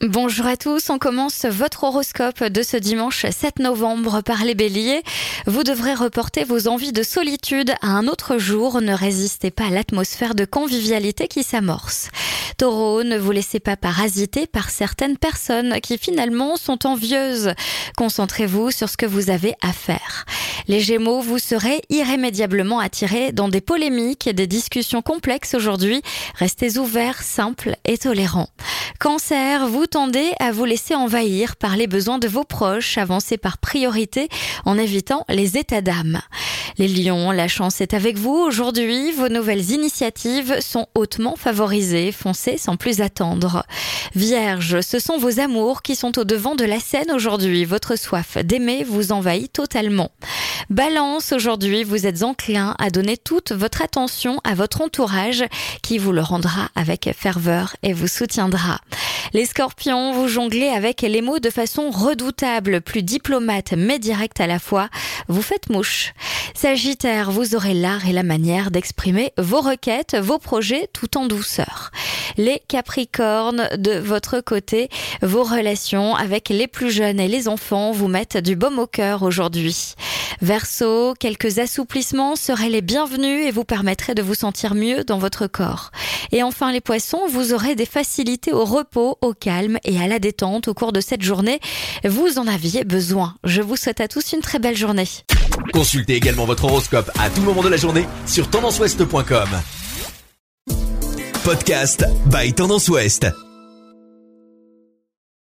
Bonjour à tous, on commence votre horoscope de ce dimanche 7 novembre par les béliers. Vous devrez reporter vos envies de solitude à un autre jour, ne résistez pas à l'atmosphère de convivialité qui s'amorce. Taureau, ne vous laissez pas parasiter par certaines personnes qui finalement sont envieuses. Concentrez-vous sur ce que vous avez à faire. Les Gémeaux, vous serez irrémédiablement attirés dans des polémiques, des discussions complexes aujourd'hui. Restez ouverts, simples et tolérants. Cancer, vous tendez à vous laisser envahir par les besoins de vos proches, avancez par priorité en évitant les états d'âme. Les lions, la chance est avec vous aujourd'hui, vos nouvelles initiatives sont hautement favorisées, foncez sans plus attendre. Vierge, ce sont vos amours qui sont au devant de la scène aujourd'hui, votre soif d'aimer vous envahit totalement. Balance, aujourd'hui, vous êtes enclin à donner toute votre attention à votre entourage qui vous le rendra avec ferveur et vous soutiendra. Les scorpions, vous jonglez avec les mots de façon redoutable, plus diplomate mais direct à la fois. Vous faites mouche. Sagittaire, vous aurez l'art et la manière d'exprimer vos requêtes, vos projets tout en douceur. Les Capricornes, de votre côté, vos relations avec les plus jeunes et les enfants vous mettent du baume au cœur aujourd'hui. Verseau, quelques assouplissements seraient les bienvenus et vous permettraient de vous sentir mieux dans votre corps. Et enfin les poissons, vous aurez des facilités au repos, au calme et à la détente au cours de cette journée. Vous en aviez besoin. Je vous souhaite à tous une très belle journée. Consultez également votre horoscope à tout moment de la journée sur tendanceouest.com. Podcast by Tendance Ouest.